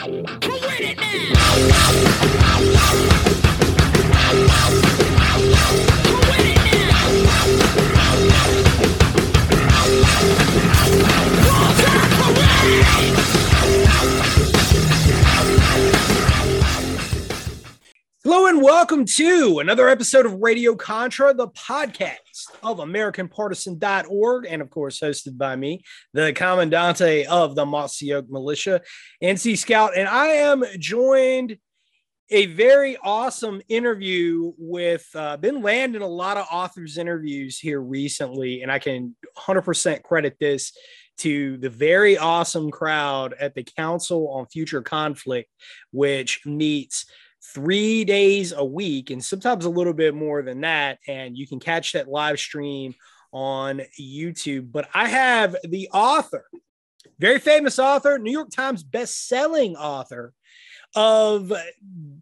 Hello welcome to another episode of Radio Contra, the podcast of AmericanPartisan.org, and of course, hosted by me, the Commandante of the Mossy Oak Militia, NC Scout. And I am joined a very awesome interview with uh, been landing a lot of authors interviews here recently and i can 100% credit this to the very awesome crowd at the council on future conflict which meets three days a week and sometimes a little bit more than that and you can catch that live stream on youtube but i have the author very famous author new york times best-selling author of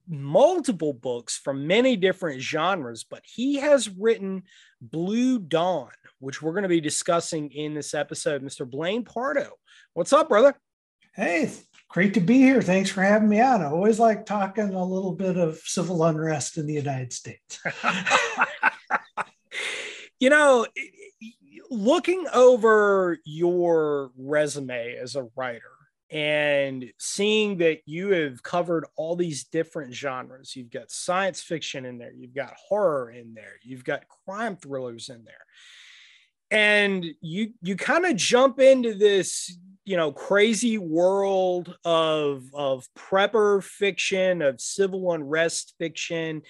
multiple books from many different genres, but he has written Blue Dawn, which we're going to be discussing in this episode. Mr. Blaine Pardoe, what's up, brother? Hey, great to be here. Thanks for having me on. I always like talking a little bit of civil unrest in the United States. you know, looking over your resume as a writer, and seeing that you have covered all these different genres you've got science fiction in there you've got horror in there you've got crime thrillers in there and you you kind of jump into this you know crazy world of of prepper fiction of civil unrest fiction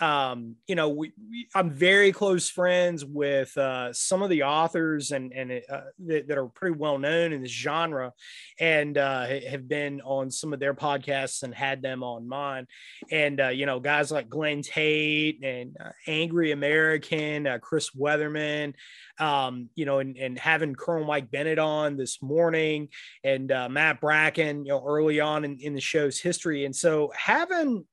um, you know, we, we, I'm very close friends with uh, some of the authors and and uh, that, that, are pretty well known in this genre, and uh, have been on some of their podcasts and had them on mine. And uh, you know, guys like Glen Tate and uh, Angry American, uh, Chris Weatherman, um, you know, and, and having Colonel Mike Bennett on this morning, and Matt Bracken, you know, early on in, in the show's history, and so having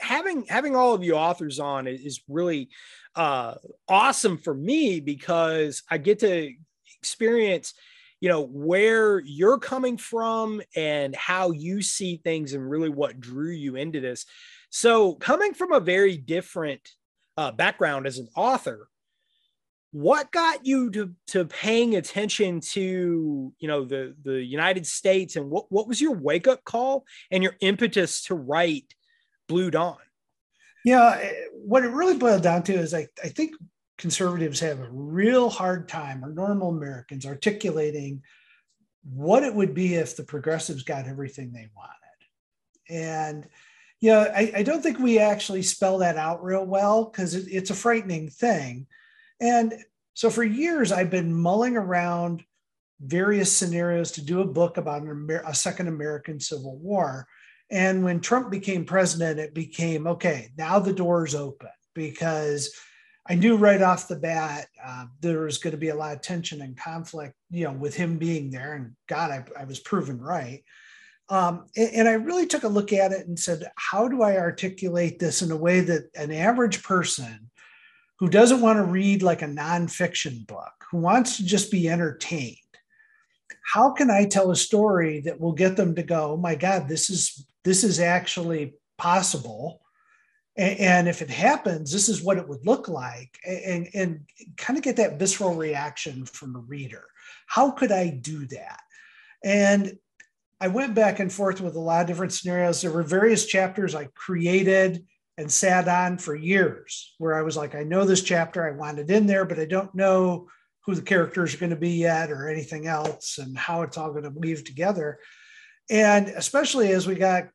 having having all of you authors on is really uh, awesome for me because I get to experience you know where you're coming from and how you see things and really what drew you into this. So coming from a very different uh, background as an author what got you to, to paying attention to you know the the united states and what, what was your wake up call and your impetus to write Blue Dawn? Yeah, eh, what it really boiled down to is I, I think conservatives have a real hard time, or normal Americans, articulating what it would be if the progressives got everything they wanted. And yeah, I, I don't think we actually spell that out real well because it, it's a frightening thing. And so for years, I've been mulling around various scenarios to do a book about an, a second American Civil War. And when Trump became president, it became okay, now the door's open because I knew right off the bat uh, there was going to be a lot of tension and conflict, you know, with him being there. And God, I, I was proven right. Um, and, and I really took a look at it and said, how do I articulate this in a way that an average person who doesn't want to read like a nonfiction book, who wants to just be entertained, how can I tell a story that will get them to go, oh my God, this is this is actually possible. And, if it happens, this is what it would look like, and, and kind of get that visceral reaction from the reader. How could I do that? And I went back and forth with a lot of different scenarios. There were various chapters I created and sat on for years where I was like, I know this chapter, I want it in there, but I don't know who the characters are going to be yet or anything else and how it's all going to weave together. And especially as we got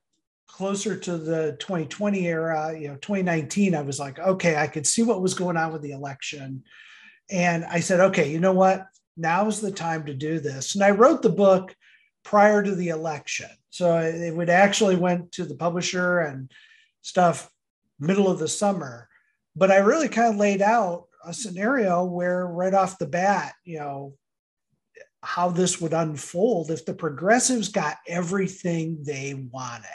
closer to the 2020 era, you know, 2019, I was like, okay, I could see what was going on with the election. And I said, okay, you know what? Now is the time to do this. And I wrote the book prior to the election. So it would actually went to the publisher and stuff middle of the summer. But I really kind of laid out a scenario where right off the bat, you know, how this would unfold if the progressives got everything they wanted.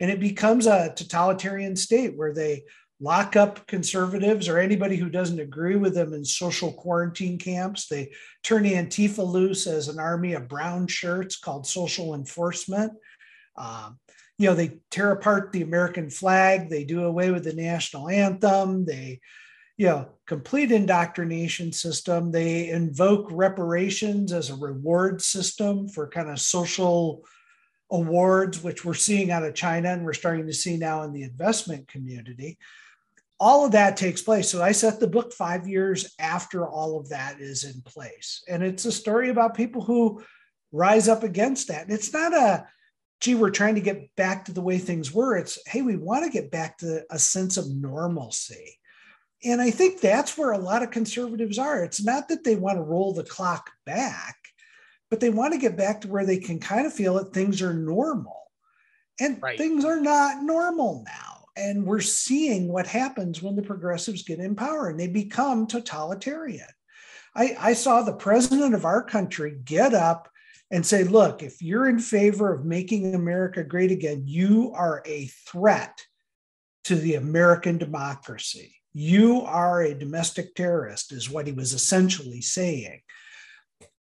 And it becomes a totalitarian state where they lock up conservatives or anybody who doesn't agree with them in social quarantine camps. They turn Antifa loose as an army of brown shirts called social enforcement. Um, you know, they tear apart the American flag, they do away with the national anthem, they, you know, complete indoctrination system. They invoke reparations as a reward system for kind of social awards, which we're seeing out of China and we're starting to see now in the investment community. All of that takes place. So I set the book five years after all of that is in place. And it's a story about people who rise up against that. And it's not a, gee, we're trying to get back to the way things were. It's, hey, we want to get back to a sense of normalcy. And I think that's where a lot of conservatives are. It's not that they want to roll the clock back, but they want to get back to where they can kind of feel that things are normal. And right. things are not normal now. And we're seeing what happens when the progressives get in power and they become totalitarian. I, I saw the president of our country get up and say, look, if you're in favor of making America great again, you are a threat to the American democracy. You are a domestic terrorist, is what he was essentially saying.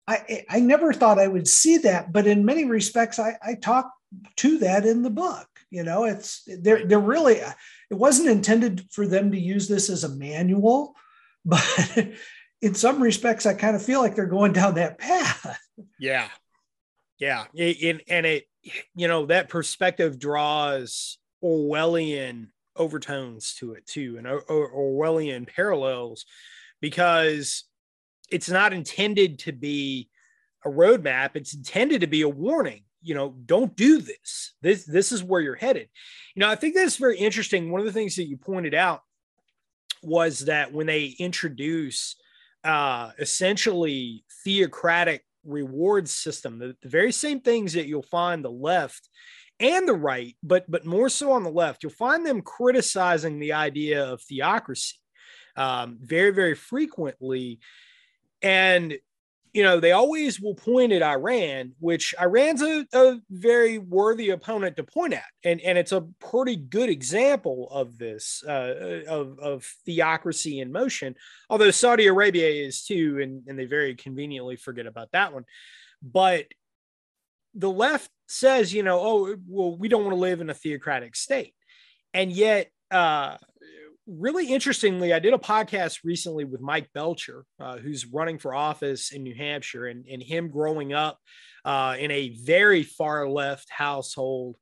I, I never thought I would see that, but in many respects, I, I talk to that in the book. You know, it's they're they're really it wasn't intended for them to use this as a manual, but in some respects, I kind of feel like they're going down that path. Yeah, yeah, and it, you know, that perspective draws Orwellian overtones to it too, and Orwellian parallels, because it's not intended to be a roadmap. It's intended to be a warning. You know, don't do this. This this is where you're headed. You know, I think that's very interesting. One of the things that you pointed out was that when they introduce uh, essentially theocratic reward system, the, the very same things that you'll find the left and the right, but but more so on the left, you'll find them criticizing the idea of theocracy um, very very frequently, and you know they always will point at Iran, which Iran's a, a very worthy opponent to point at, and and it's a pretty good example of this uh, of of theocracy in motion. Although Saudi Arabia is too, and and they very conveniently forget about that one, but the left says, you know, oh, well, we don't want to live in a theocratic state. And yet, uh, really interestingly, I did a podcast recently with Mike Belcher, uh, who's running for office in New Hampshire, and, and him growing up uh, in a very far left household.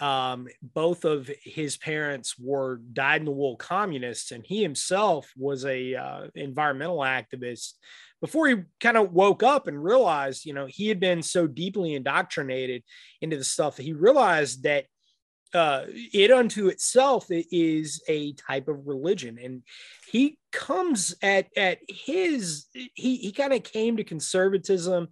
Um, both of his parents were dyed in the wool communists, and he himself was a uh, environmental activist before he kind of woke up and realized, you know, he had been so deeply indoctrinated into the stuff that he realized that uh, it unto itself is a type of religion. And he comes at at his he he kind of came to conservatism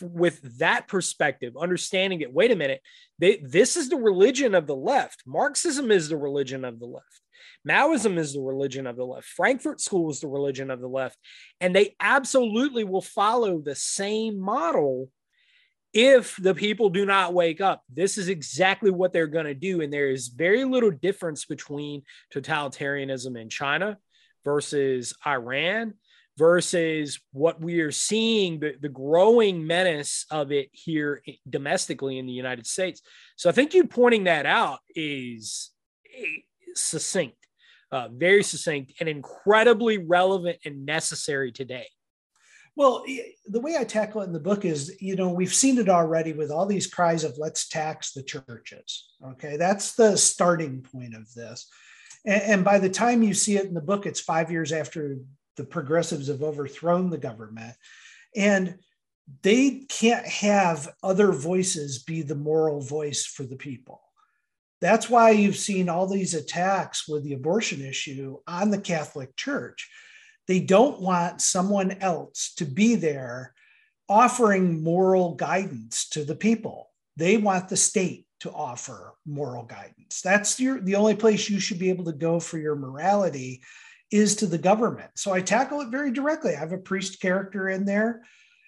with that perspective understanding it, wait a minute they, this is the religion of the left marxism is the religion of the left Maoism is the religion of the left. Frankfurt School is the religion of the left. And they absolutely will follow the same model if the people do not wake up. This is exactly what they're going to do. And there is very little difference between totalitarianism in China versus Iran versus what we are seeing the, the growing menace of it here domestically in the United States. So I think you pointing that out is succinct uh, very succinct and incredibly relevant and necessary today. Well, the way I tackle it in the book is, you know, we've seen it already with all these cries of let's tax the churches. Okay. That's the starting point of this. And by the time you see it in the book, it's five years after the progressives have overthrown the government. And they can't have other voices be the moral voice for the people. That's why you've seen all these attacks with the abortion issue on the Catholic Church. They don't want someone else to be there offering moral guidance to the people. They want the state to offer moral guidance. That's your, the only place you should be able to go for your morality is to the government. So I tackle it very directly. I have a priest character in there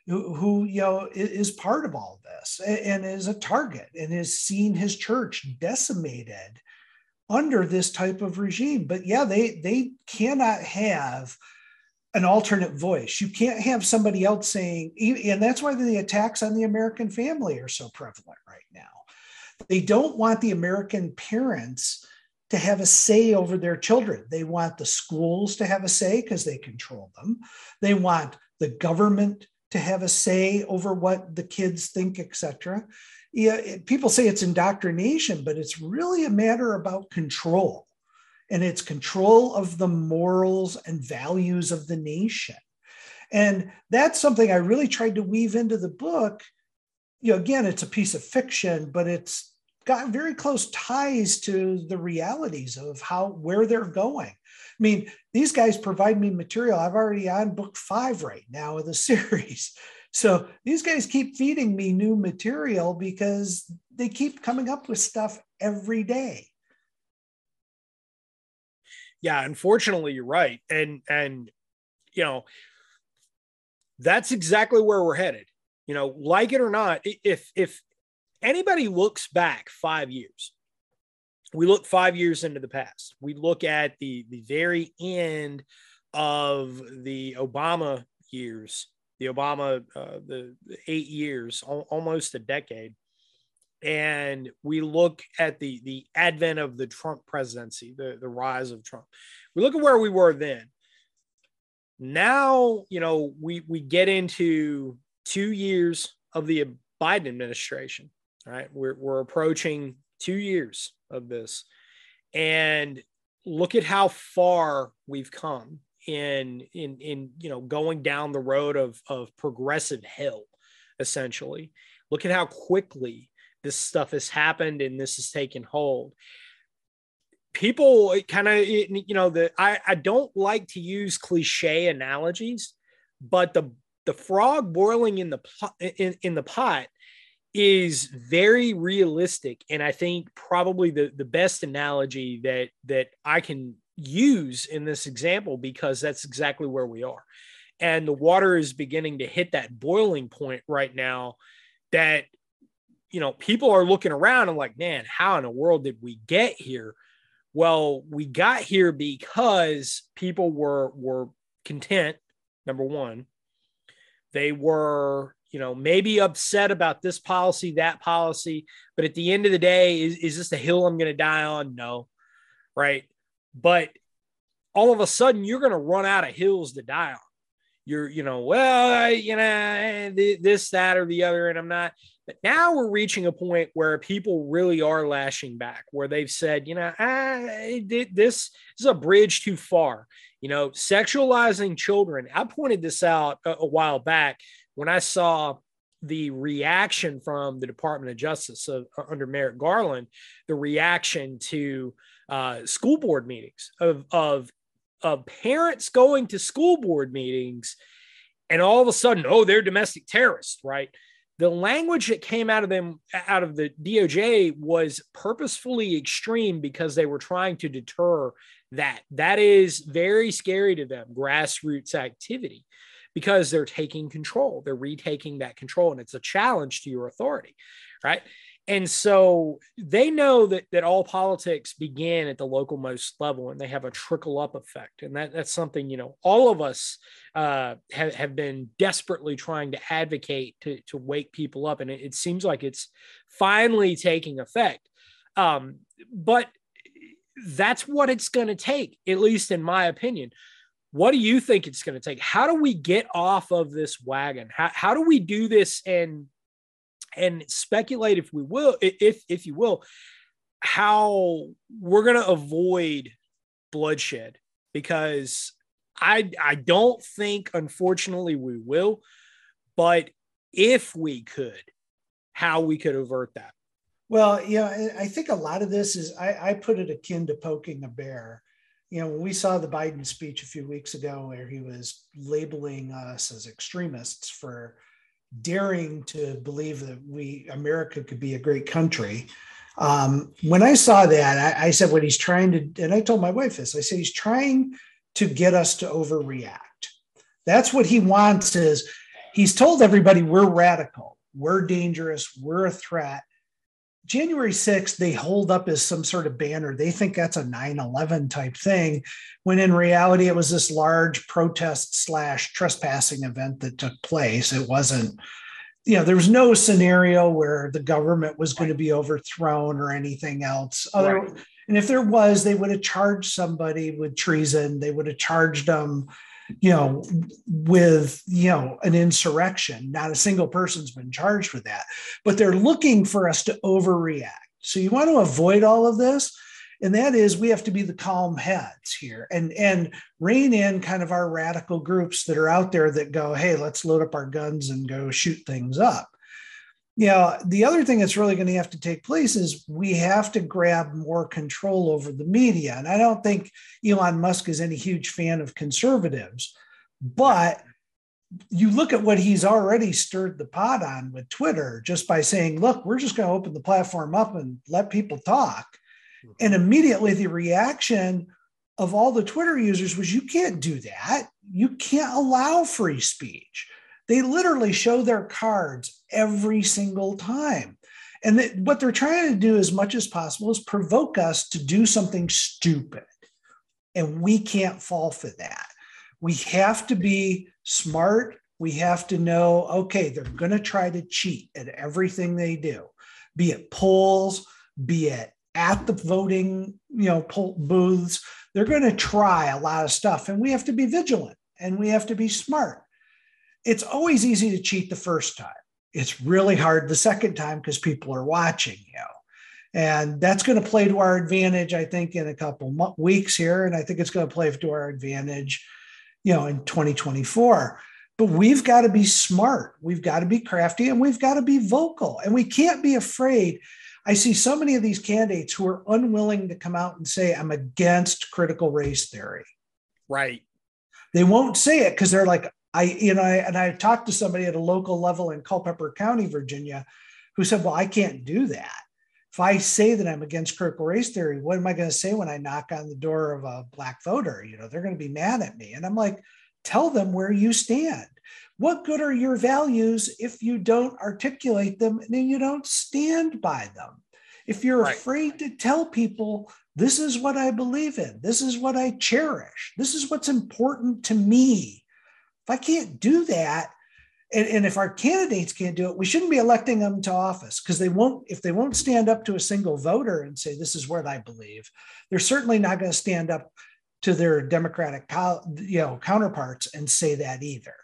who, who you know is part of all this and is a target and has seen his church decimated under this type of regime. But yeah, they they cannot have an alternate voice. You can't have somebody else saying, and that's why the attacks on the American family are so prevalent right now. They don't want the American parents to have a say over their children. They want the schools to have a say because they control them. They want the government to have a say over what the kids think, etc. Yeah, people say it's indoctrination, but it's really a matter about control and it's control of the morals and values of the nation. And that's something I really tried to weave into the book. You know, again, it's a piece of fiction, but it's got very close ties to the realities of how where they're going. I mean, these guys provide me material. I've already on book five right now of the series. So these guys keep feeding me new material because they keep coming up with stuff every day yeah, unfortunately, you're right, and and you know that's exactly where we're headed. You know, like it or not, if if anybody looks back five years, we look five years into the past. We look at the the very end of the Obama years, the Obama uh, the, eight years, al- almost a decade and we look at the the advent of the Trump presidency, the the rise of Trump. We look at where we were then. Now, you know, we we get into two years of the Biden administration. Right, we're we're approaching two years of this, and look at how far we've come in in in you know going down the road of of progressive hell essentially. Look at how quickly this stuff has happened and this has taken hold. People kind of you know the I, I don't like to use cliche analogies but the the frog boiling in the in, in the pot is very realistic and i think probably the the best analogy that that i can use in this example because that's exactly where we are and the water is beginning to hit that boiling point right now that you know, people are looking around and like, man, how in the world did we get here? Well, we got here because people were were content. Number one, they were, you know, maybe upset about this policy, that policy, but at the end of the day, is, is this the hill I'm going to die on? No, right? But all of a sudden, you're going to run out of hills to die on. You're, you know, well, you know, this, that, or the other, and I'm not but now we're reaching a point where people really are lashing back, where they've said, you know, ah, this is a bridge too far. You know, sexualizing children. I pointed this out a, a while back when I saw the reaction from the Department of Justice uh, under Merrick Garland, the reaction to uh, school board meetings of, of of parents going to school board meetings, and all of a sudden, oh, they're domestic terrorists, right? the language that came out of them out of the DOJ was purposefully extreme because they were trying to deter that. That is very scary to them, grassroots activity, because they're taking control. They're retaking that control, and it's a challenge to your authority, right? and so they know that that all politics begin at the local most level and they have a trickle up effect and that, that's something you know all of us uh, have, have been desperately trying to advocate to, to wake people up and it, it seems like it's finally taking effect um, but that's what it's going to take at least in my opinion what do you think it's going to take how do we get off of this wagon how, how do we do this and and speculate if we will if if you will how we're going to avoid bloodshed because I I don't think unfortunately we will, but if we could, how we could avert that. Well, yeah, I think a lot of this is I, I put it akin to poking a bear. You know, when we saw the Biden speech a few weeks ago where he was labeling us as extremists for daring to believe that we America could be a great country. Um, when I saw that, I, I said, what he's trying to, and I told my wife this, I said, he's trying to get us to overreact. That's what he wants is he's told everybody we're radical, we're dangerous, we're a threat. January 6th, they hold up as some sort of banner. They think that's a 9 11 type thing, when in reality, it was this large protest slash trespassing event that took place. It wasn't, you know, there was no scenario where the government was going to be overthrown or anything else. Other, right. And if there was, they would have charged somebody with treason. They would have charged them you know, with, you know, an insurrection. Not a single person's been charged with that, but they're looking for us to overreact. So you want to avoid all of this. And that is we have to be the calm heads here and, and rein in kind of our radical groups that are out there that go, hey, let's load up our guns and go shoot things up you know, the other thing that's really going to have to take place is we have to grab more control over the media. And I don't think Elon Musk is any huge fan of conservatives, but you look at what he's already stirred the pot on with Twitter just by saying, look, we're just going to open the platform up and let people talk. And mm-hmm. immediately the reaction of all the Twitter users was, you can't do that. You can't allow free speech. They literally show their cards every single time. And that what they're trying to do as much as possible is provoke us to do something stupid. And we can't fall for that. We have to be smart. We have to know, okay, they're going to try to cheat at everything they do, be it polls, be it at the voting, you know, poll booths. They're going to try a lot of stuff, and we have to be vigilant and we have to be smart. It's always easy to cheat the first time it's really hard the second time because people are watching you. And that's going to play to our advantage, I think, in a couple weeks here. And I think it's going to play to our advantage, you know, in 2024. But we've got to be smart. We've got to be crafty and we've got to be vocal. And we can't be afraid. I see so many of these candidates who are unwilling to come out and say, I'm against critical race theory. Right. They won't say it because they're like, I, you know, I, and I talked to somebody at a local level in Culpeper County, Virginia, who said, Well, I can't do that. If I say that I'm against critical race theory, what am I going to say when I knock on the door of a black voter? You know, they're going to be mad at me. And I'm like, tell them where you stand. What good are your values if you don't articulate them and then you don't stand by them? If you're right. afraid to tell people, this is what I believe in, this is what I cherish, this is what's important to me, if I can't do that, and, and if our candidates can't do it, we shouldn't be electing them to office because they won't, if they won't stand up to a single voter and say, this is what I believe, they're certainly not going to stand up to their Democratic you know, counterparts and say that either.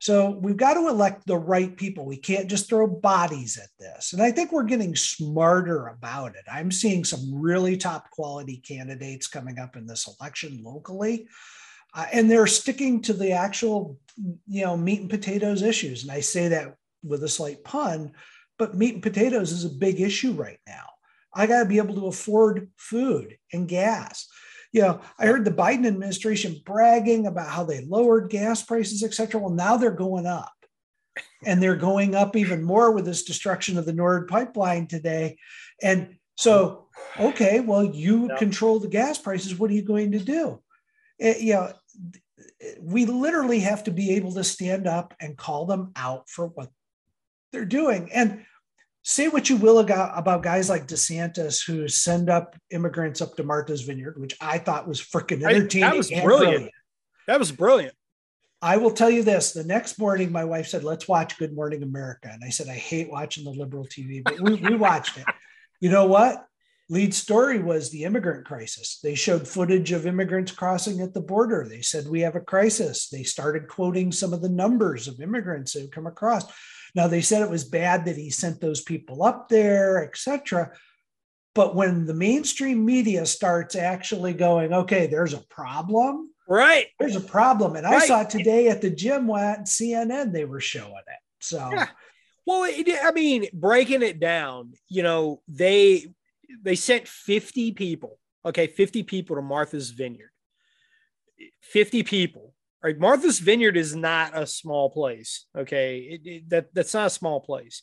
So we've got to elect the right people. We can't just throw bodies at this. And I think we're getting smarter about it. I'm seeing some really top quality candidates coming up in this election locally uh, and they're sticking to the actual you know meat and potatoes issues. And i say that with a slight pun but meat and potatoes is a big issue right now. I got to be able to afford food and gas. You know i heard the biden administration bragging about how they lowered gas prices et cetera. Well now they're going up. And they're going up even more with this destruction of the nord pipeline today. And so okay well you control the gas prices. What are you going to do? It, you know we literally have to be able to stand up and call them out for what they're doing. And say what you will about guys like DeSantis who send up immigrants up to Martha's Vineyard, which I thought was freaking entertaining. I, that was brilliant. brilliant. That was brilliant. I will tell you this: the next morning, my wife said, "Let's watch Good Morning America," and I said, "I hate watching the liberal TV, but we, we watched it." You know what? Lead story was the immigrant crisis. They showed footage of immigrants crossing at the border. They said, We have a crisis. They started quoting some of the numbers of immigrants that come across. Now, they said it was bad that he sent those people up there, etc. But when the mainstream media starts actually going, okay, there's a problem. Right. There's a problem. And I Right. saw today at the gym at CNN, they were showing it. So Yeah. Well, I mean, breaking it down, you know, they they sent 50 people, okay, 50 people to Martha's Vineyard. 50 people. Right? Martha's Vineyard is not a small place, okay? It, it- that that's not a small place.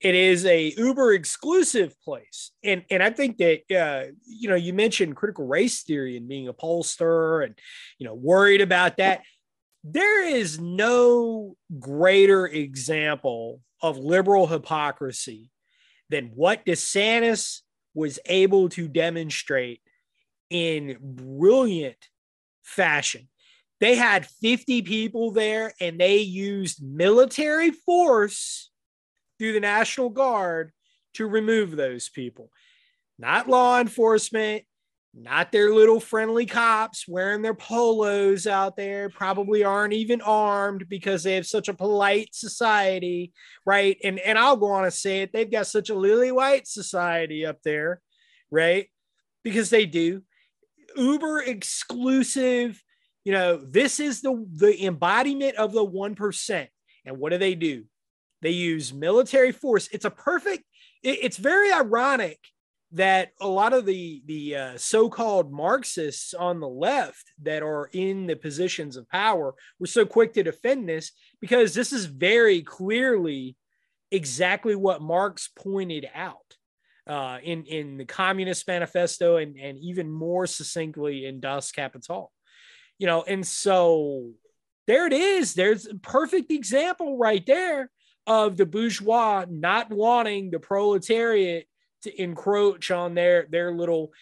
It is a Uber exclusive place. And and I think that uh, you know, you mentioned critical race theory and being a pollster and you know, worried about that there is no greater example of liberal hypocrisy than what DeSantis was able to demonstrate in brilliant fashion. They had 50 people there and they used military force through the National Guard to remove those people. Not law enforcement, not their little friendly cops wearing their polos out there, probably aren't even armed because they have such a polite society, right? And and I'll go on and say it, they've got such a lily white society up there, right? Because they do. Uber exclusive, you know, this is the the embodiment of the 1%. And what do they do? They use military force. It's a perfect it- it's very ironic that a lot of the the uh, so-called Marxists on the left that are in the positions of power were so quick to defend this because this is very clearly exactly what Marx pointed out uh, in in the Communist Manifesto and and even more succinctly in Das Kapital. You know, and so there it is. There's a perfect example right there of the bourgeois not wanting the proletariat to encroach on their their little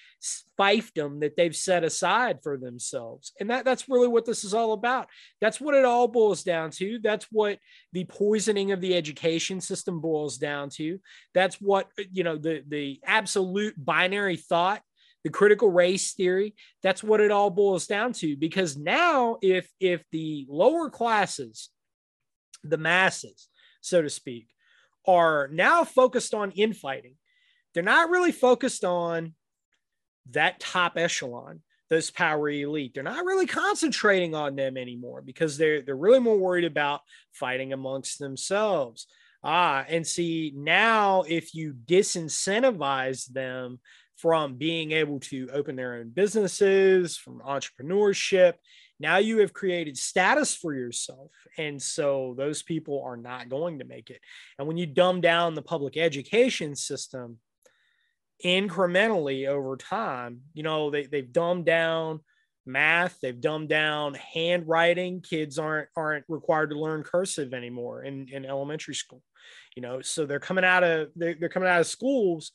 fiefdom that they've set aside for themselves. And that that's really what this is all about. That's what it all boils down to. That's what the poisoning of the education system boils down to. That's what you know the the absolute binary thought the critical race theory that's what it all boils down to. Because now if if the lower classes the masses so to speak are now focused on infighting they're not really focused on that top echelon those power elite. They're not really concentrating on them anymore because they're they're really more worried about fighting amongst themselves. Ah and see now if you disincentivize them from being able to open their own businesses from entrepreneurship now you have created status for yourself. And so those people are not going to make it. And when you dumb down the public education system incrementally over time. You know, they, they've dumbed down math, they've dumbed down handwriting. Kids aren't aren't required to learn cursive anymore in, in elementary school. You know, so they're coming out of they're, they're coming out of schools,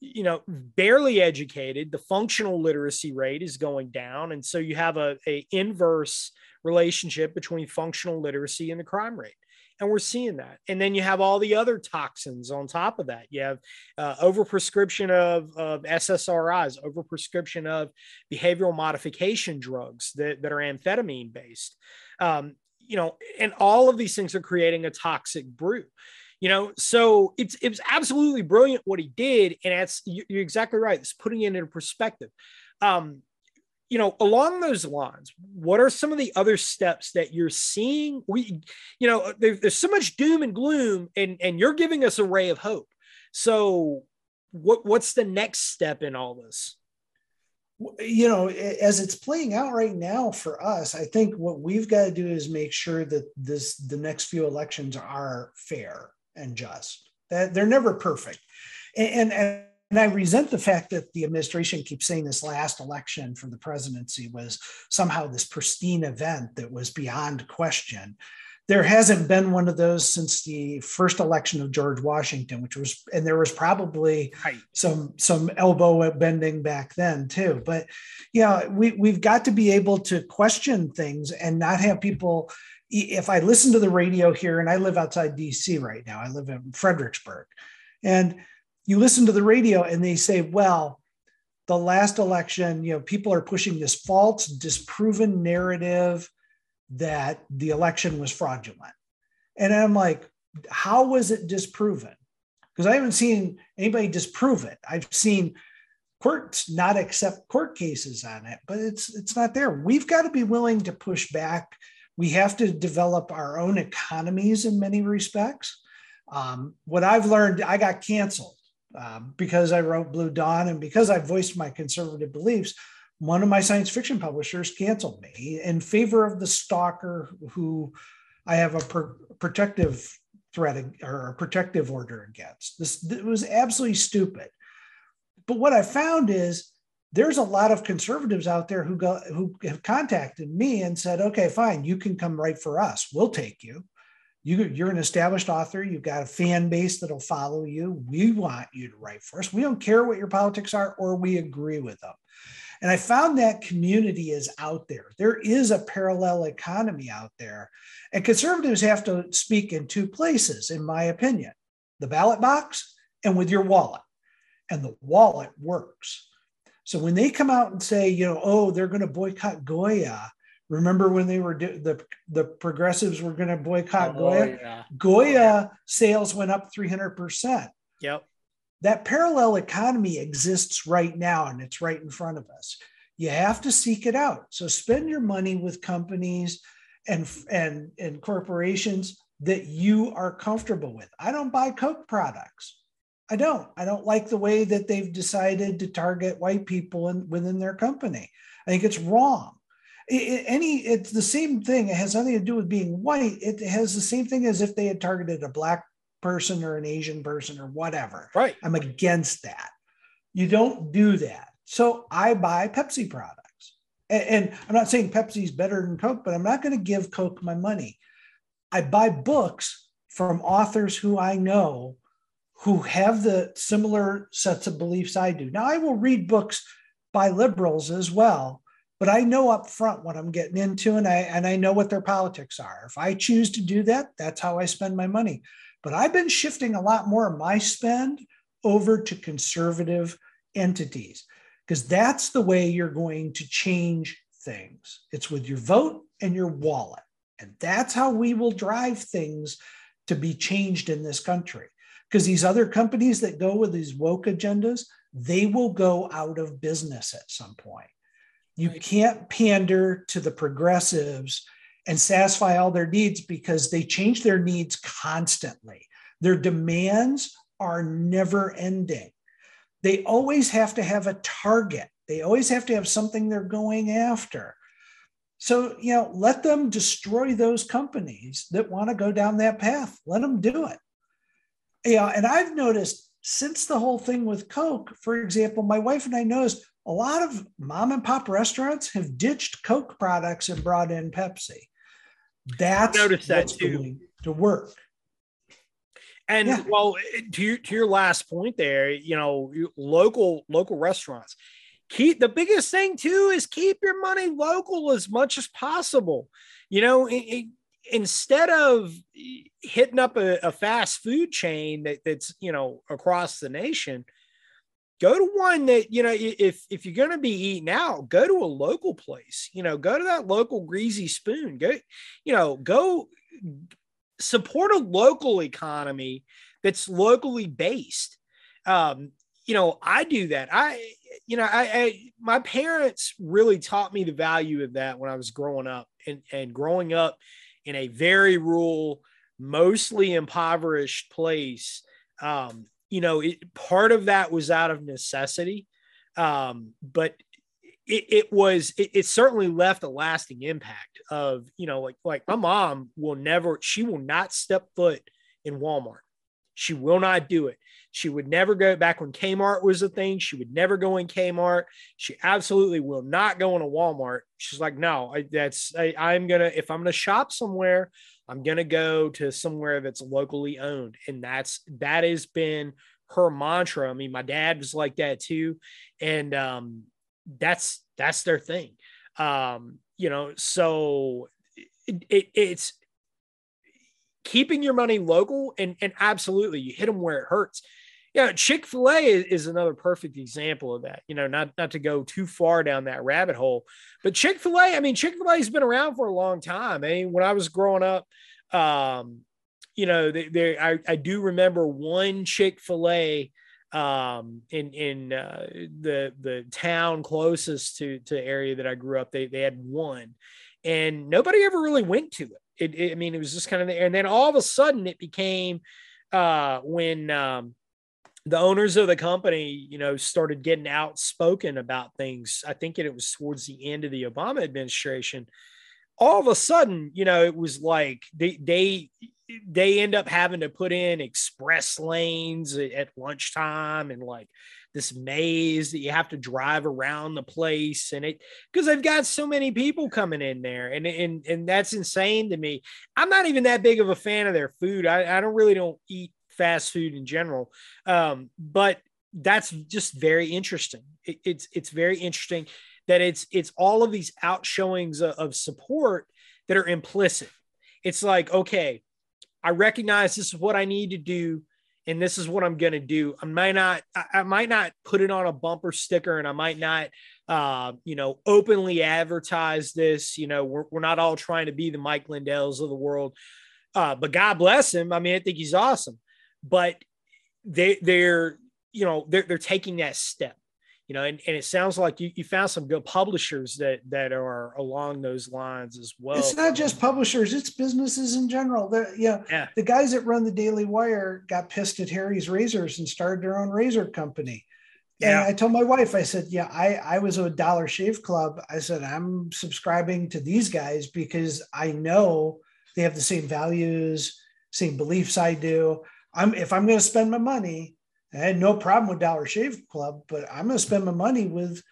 you know, barely educated. The functional literacy rate is going down. And so you have a, a inverse relationship between functional literacy and the crime rate and we're seeing that. And then you have all the other toxins on top of that. You have uh, overprescription of, of SSRIs, overprescription of behavioral modification drugs that, that are amphetamine based. Um, you know, and all of these things are creating a toxic brew. You know, so it's it's absolutely brilliant what he did, and that's you're exactly right. It's putting it into perspective. Um, you know along those lines what are some of the other steps that you're seeing? We you know there, there's so much doom and gloom and and you're giving us a ray of hope. So what what's the next step in all this? You know as it's playing out right now for us i think what we've got to do is make sure that this the next few elections are fair and just. That they're never perfect. And, and and I resent the fact that the administration keeps saying this last election for the presidency was somehow this pristine event that was beyond question. There hasn't been one of those since the first election of George Washington, which was, and there was probably right. some some elbow bending back then too. But yeah, we we've got to be able to question things and not have people. If I listen to the radio here, and I live outside DC right now, I live in Fredericksburg, and you listen to the radio and they say, well, the last election, you know, people are pushing this false, disproven narrative that the election was fraudulent. And I'm like, how was it disproven? because I haven't seen anybody disprove it. I've seen courts not accept court cases on it, but it's it's not there. We've got to be willing to push back. We have to develop our own economies in many respects. Um, what I've learned, I got canceled um, because I wrote Blue Dawn and because I voiced my conservative beliefs. One of my science fiction publishers canceled me in favor of the stalker who I have a per- protective threat or a protective order against. This it was absolutely stupid. But what I found is there's a lot of conservatives out there who go who have contacted me and said, "Okay, fine, you can come write for us. We'll take you. You you're an established author. You've got a fan base that'll follow you. We want you to write for us. We don't care what your politics are, or we agree with them." And I found that community is out there. There is a parallel economy out there. And conservatives have to speak in two places, in my opinion the ballot box and with your wallet. And the wallet works. So when they come out and say, you know, oh, they're going to boycott Goya. Remember when they were do- the the progressives were going to boycott oh, Goya? Yeah. Goya sales went up 300%. Yep. That parallel economy exists right now and it's right in front of us. You have to seek it out. So spend your money with companies and and and corporations that you are comfortable with. I don't buy coke products. I don't. I don't like the way that they've decided to target white people in, within their company. I think it's wrong it, any it's the same thing it has nothing to do with being white it has the same thing as if they had targeted a black person or an Asian person or whatever. Right. I'm against that. You don't do that. So I buy Pepsi products. And, and I'm not saying Pepsi's better than Coke, but I'm not going to give Coke my money. I buy books from authors who I know who have the similar sets of beliefs I do. Now, I will read books by liberals as well, but I know up front what I'm getting into and I and I know what their politics are. If I choose to do that, that's how I spend my money. But I've been shifting a lot more of my spend over to conservative entities because that's the way you're going to change things. It's with your vote and your wallet. And that's how we will drive things to be changed in this country. Because these other companies that go with these woke agendas, they will go out of business at some point. You right. can't pander to the progressives and satisfy all their needs because they change their needs constantly. Their demands are never ending. They always have to have a target, they always have to have something they're going after. So, you know, let them destroy those companies that want to go down that path. Let them do it. Yeah, and I've noticed since the whole thing with Coke, for example, my wife and I noticed a lot of mom and pop restaurants have ditched Coke products and brought in Pepsi. That's that too. to work. And yeah. well, to your, to your last point there, you know, local local restaurants keep the biggest thing too is keep your money local as much as possible. You know, it, instead of hitting up a, a fast food chain that, that's you know across the nation, go to one that you know if if you're going to be eating out go to a local place you know go to that local greasy spoon go you know go support a local economy that's locally based. Um you know i do that. I you know I, I my parents really taught me the value of that when i was growing up and and growing up in a very rural mostly impoverished place. Um you know, it, part of that was out of necessity, um, but it, it was it, it, certainly left a lasting impact. Of you know, like like my mom will never, she will not step foot in Walmart. She will not do it. She would never go back when Kmart was a thing. She would never go in Kmart. She absolutely will not go in a Walmart. She's like, no, I, that's I, I'm gonna if I'm gonna shop somewhere, I'm going to go to somewhere that's locally owned. And that's, that has been her mantra. I mean, my dad was like that too. And um, that's, that's their thing. Um, you know, so it, it, it's keeping your money local and, and absolutely you hit them where it hurts. Yeah, Chick Fil A is, another perfect example of that. You know, not not to go too far down that rabbit hole, but Chick Fil A. I mean, Chick Fil A has been around for a long time. I mean, when I was growing up, um, you know, there I, I do remember one Chick Fil A um, in in uh, the the town closest to to the area that I grew up. They they had one, and nobody ever really went to it. It, it I mean, it was just kind of there, and then all of a sudden it became uh, when um, the owners of the company, you know, started getting outspoken about things. I think it, was towards the end of the Obama administration. All of a sudden, you know, it was like they they they end up having to put in express lanes at lunchtime and like this maze that you have to drive around the place and it because they've got so many people coming in there and and and that's insane to me i'm not even that big of a fan of their food i, I don't really don't eat fast food in general um, but that's just very interesting it, it's it's very interesting that it's it's all of these outshowings of, of support that are implicit it's like okay I recognize this is what I need to do and this is what I'm going to do. I might not, I, might not put it on a bumper sticker and I might not, uh, you know, openly advertise this. You know, we're, we're not all trying to be the Mike Lindells of the world, uh, but God bless him. I mean, I think he's awesome, but they, they're, you know, they're, they're taking that step you know, and, and it sounds like you, you found some good publishers that that are along those lines as well. It's not just publishers; it's businesses in general. The, yeah, yeah, the guys that run the Daily Wire got pissed at Harry's Razors and started their own razor company. Yeah. And I told my wife, I said, yeah, I, I was a Dollar Shave Club. I said, I'm subscribing to these guys because I know they have the same values, same beliefs I do. I'm if I'm going to spend my money, I had no problem with Dollar Shave Club, but I'm going to spend my money with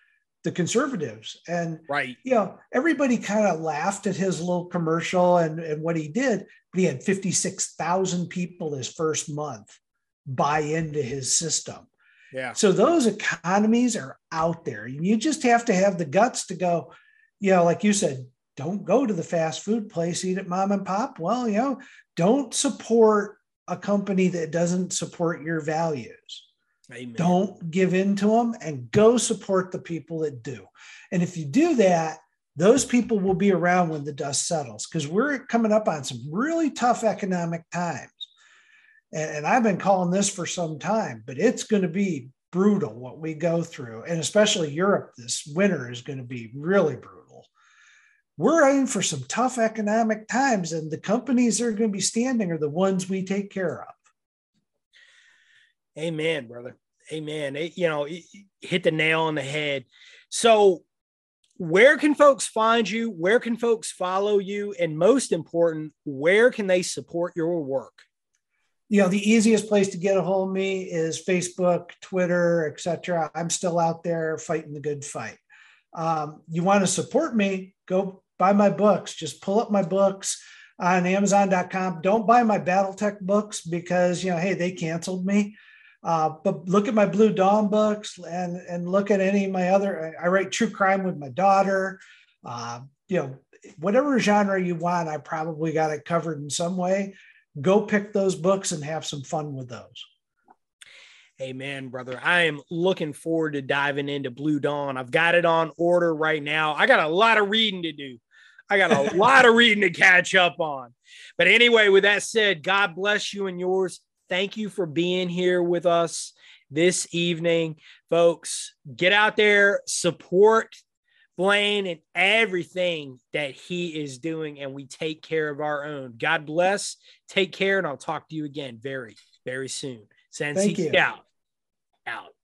the conservatives. And right, you know, everybody kind of laughed at his little commercial and, and what he did, but he had 56,000 people his first month buy into his system. Yeah. So those economies are out there. You just have to have the guts to go, you know, like you said, don't go to the fast food place, eat at mom and pop. Well, you know, don't support a company that doesn't support your values. Amen. Don't give in to them and go support the people that do. And if you do that, those people will be around when the dust settles because we're coming up on some really tough economic times. And, and I've been calling this for some time, but it's going to be brutal what we go through. And especially Europe this winter is going to be really brutal we're in for some tough economic times, and the companies that are going to be standing are the ones we take care of. Amen, brother. Amen. It, you know, hit the nail on the head. So, where can folks find you? Where can folks follow you? And most important, where can they support your work? You know, the easiest place to get a hold of me is Facebook, Twitter, etc. I'm still out there fighting the good fight. Um, you want to support me? Go buy my books. Just pull up my books on Amazon.com. Don't buy my BattleTech books because you know, hey, they canceled me. Uh, but look at my Blue Dawn books and and look at any of my other. I write true crime with my daughter. Uh, you know, whatever genre you want, I probably got it covered in some way. Go pick those books and have some fun with those. Amen, brother. I am looking forward to diving into Blue Dawn. I've got it on order right now. I got a lot of reading to do. I got a lot of reading to catch up on. But anyway, with that said, God bless you and yours. Thank you for being here with us this evening, folks. Get out there, support Blaine and everything that he is doing, and we take care of our own. God bless. Take care, and I'll talk to you again very, very soon. Sensi Scout out.